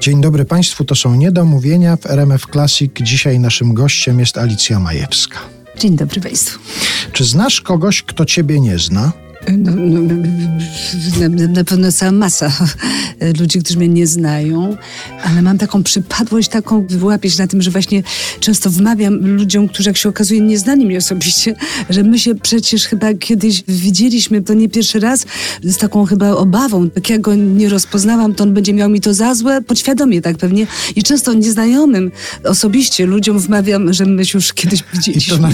Dzień dobry Państwu, to są Niedomówienia w RMF Classic. Dzisiaj naszym gościem jest Alicja Majewska. Dzień dobry Państwu. Czy znasz kogoś, kto Ciebie nie zna? No, no, na, na pewno cała masa ludzi, którzy mnie nie znają, ale mam taką przypadłość, taką wyłapieć na tym, że właśnie często wmawiam ludziom, którzy jak się okazuje nie znani mnie osobiście, że my się przecież chyba kiedyś widzieliśmy, to nie pierwszy raz, z taką chyba obawą, jak ja go nie rozpoznałam, to on będzie miał mi to za złe, podświadomie tak pewnie i często nieznajomym osobiście ludziom wmawiam, że my się już kiedyś widzieliśmy. I to na,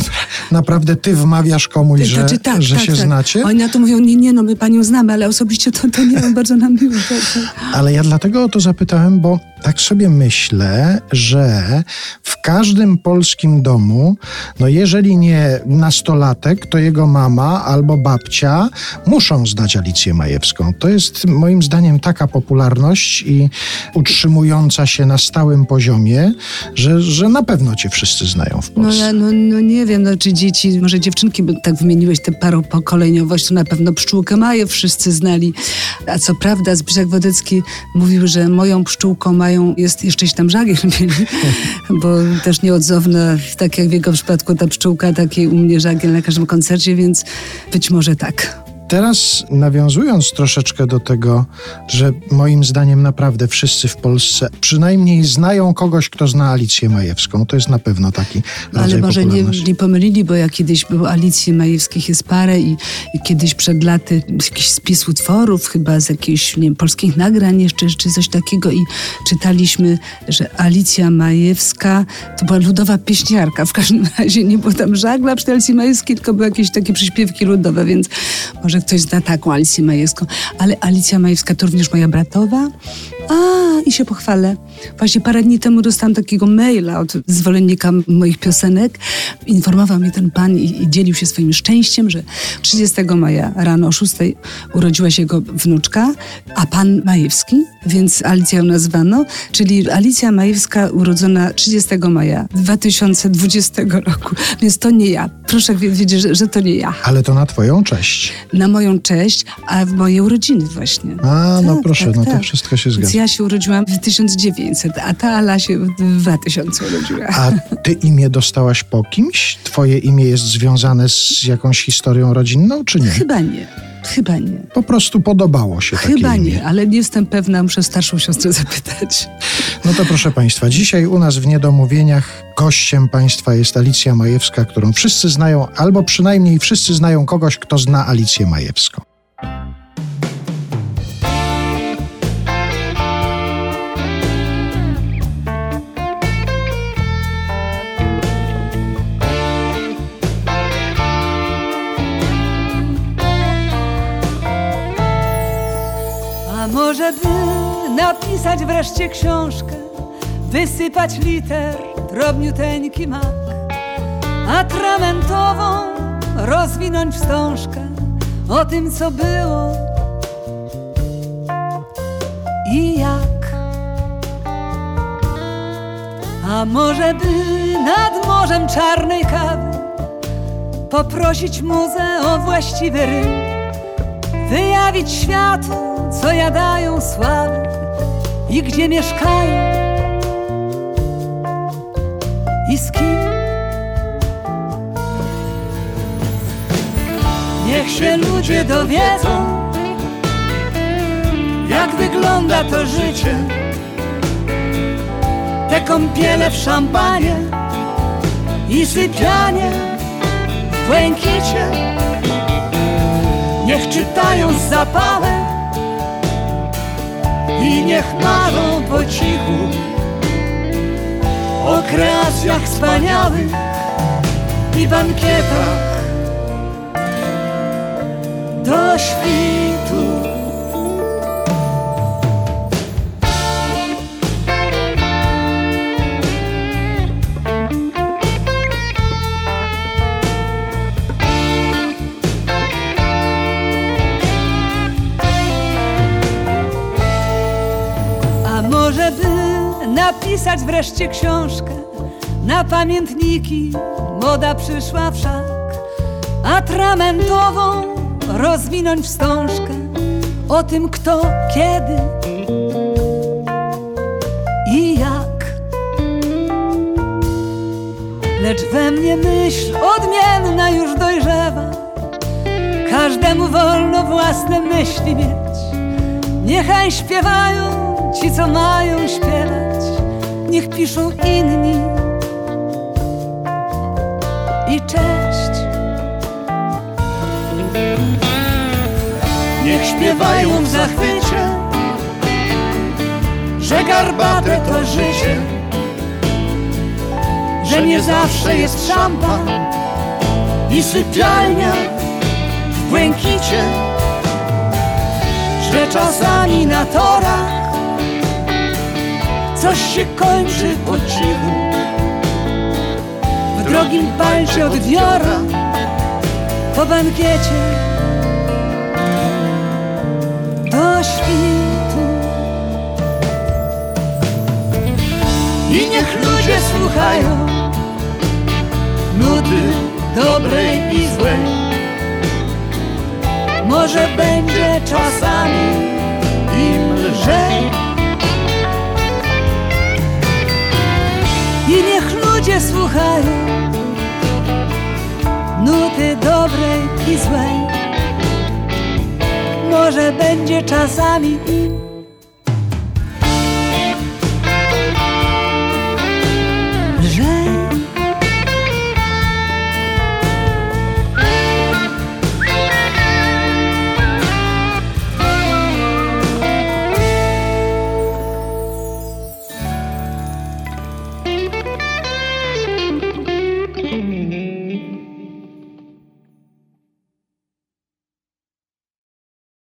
naprawdę ty wmawiasz komuś, że, znaczy, tak, że tak, się tak. znacie? Oni na to mówią, nie, nie, no my panią znamy, ale osobiście to, to nie, mam bardzo nam miło. Tak, tak. Ale ja dlatego o to zapytałem, bo tak sobie myślę, że w każdym polskim domu, no jeżeli nie nastolatek, to jego mama albo babcia muszą zdać Alicję Majewską. To jest moim zdaniem taka popularność i utrzymująca się na stałym poziomie, że, że na pewno cię wszyscy znają w Polsce. No, no, no nie wiem, no, czy dzieci, może dziewczynki, bo tak wymieniłeś tę paropokoleniowość, to na pewno pszczółkę Maję wszyscy znali. A co prawda Zbyszek Wodecki mówił, że moją pszczółką mają, jest jeszcze tam żagiel mieli, bo też nieodzowna, tak jak w jego przypadku ta pszczółka, taki u mnie żagiel na każdym koncercie, więc być może tak. Teraz nawiązując troszeczkę do tego, że moim zdaniem naprawdę wszyscy w Polsce przynajmniej znają kogoś, kto zna Alicję Majewską. To jest na pewno taki Ale może nie, nie pomylili, bo ja kiedyś było Alicji Majewskich jest parę i, i, kiedyś przed laty jakiś spis utworów, chyba z jakichś nie wiem, polskich nagrań jeszcze, czy coś takiego i czytaliśmy, że Alicja Majewska to była ludowa pieśniarka. W każdym razie nie było tam żagla przy Alicji Majewskiej, tylko były jakieś takie przyśpiewki ludowe, więc może ktoś zna taką Alicję Majewską, ale Alicja Majewska to również moja bratowa. A, i się pochwalę. Właśnie parę dni temu dostałam takiego maila od zwolennika moich piosenek. Informował mnie ten pan i, i dzielił się swoim szczęściem, że 30 maja rano o 6 urodziła się jego wnuczka, a pan Majewski, więc Alicja ją nazwano, czyli Alicja Majewska urodzona 30 maja 2020 roku. Więc to nie ja. Proszę wiedzieć, że, że to nie ja. Ale to na twoją cześć. Na moją cześć, a w moje urodziny właśnie. A, no tak, proszę, tak, no to tak. wszystko się zgadza. Więc ja się urodziłam w 1900, a ta Ala się w 2000 urodziła. A ty imię dostałaś po kimś? Twoje imię jest związane z jakąś historią rodzinną, czy nie? Chyba nie. Chyba nie. Po prostu podobało się Chyba nie, imię. ale nie jestem pewna, muszę starszą siostrę zapytać. No to proszę Państwa, dzisiaj u nas w Niedomówieniach gościem Państwa jest Alicja Majewska, którą wszyscy znają, albo przynajmniej wszyscy znają kogoś, kto zna Alicję Majewską. Napisać wreszcie książkę, wysypać liter drobniuteńki mak, atramentową rozwinąć wstążkę o tym, co było i jak. A może by nad morzem czarnej kawy poprosić muzę o właściwy rym wyjawić światu, co jadają sławy i gdzie mieszkają i z kim. Niech się ludzie dowiedzą, jak wygląda to życie. Te kąpiele w szampanie i sypianie w błękicie czytają z zapałem i niech marzą po cichu o kreacjach wspaniałych i bankietach do świtu. napisać wreszcie książkę na pamiętniki. Moda przyszła wszak, atramentową rozwinąć wstążkę o tym, kto, kiedy i jak. Lecz we mnie myśl odmienna już dojrzewa. Każdemu wolno własne myśli mieć. Niechaj śpiewają ci, co mają śpiewać. Niech piszą inni. I cześć. Niech śpiewają w zachwycie, że garbate to życie, że nie zawsze jest szampan i sypialnia w błękicie, że czasami na torach coś się kończy po cichu. W drogim palcie od wiora po bankiecie do świtu. I niech ludzie słuchają nudy dobrej i złej. Może będzie czasami Im lżej, ludzie słuchają nuty dobrej i złej. Może będzie czasami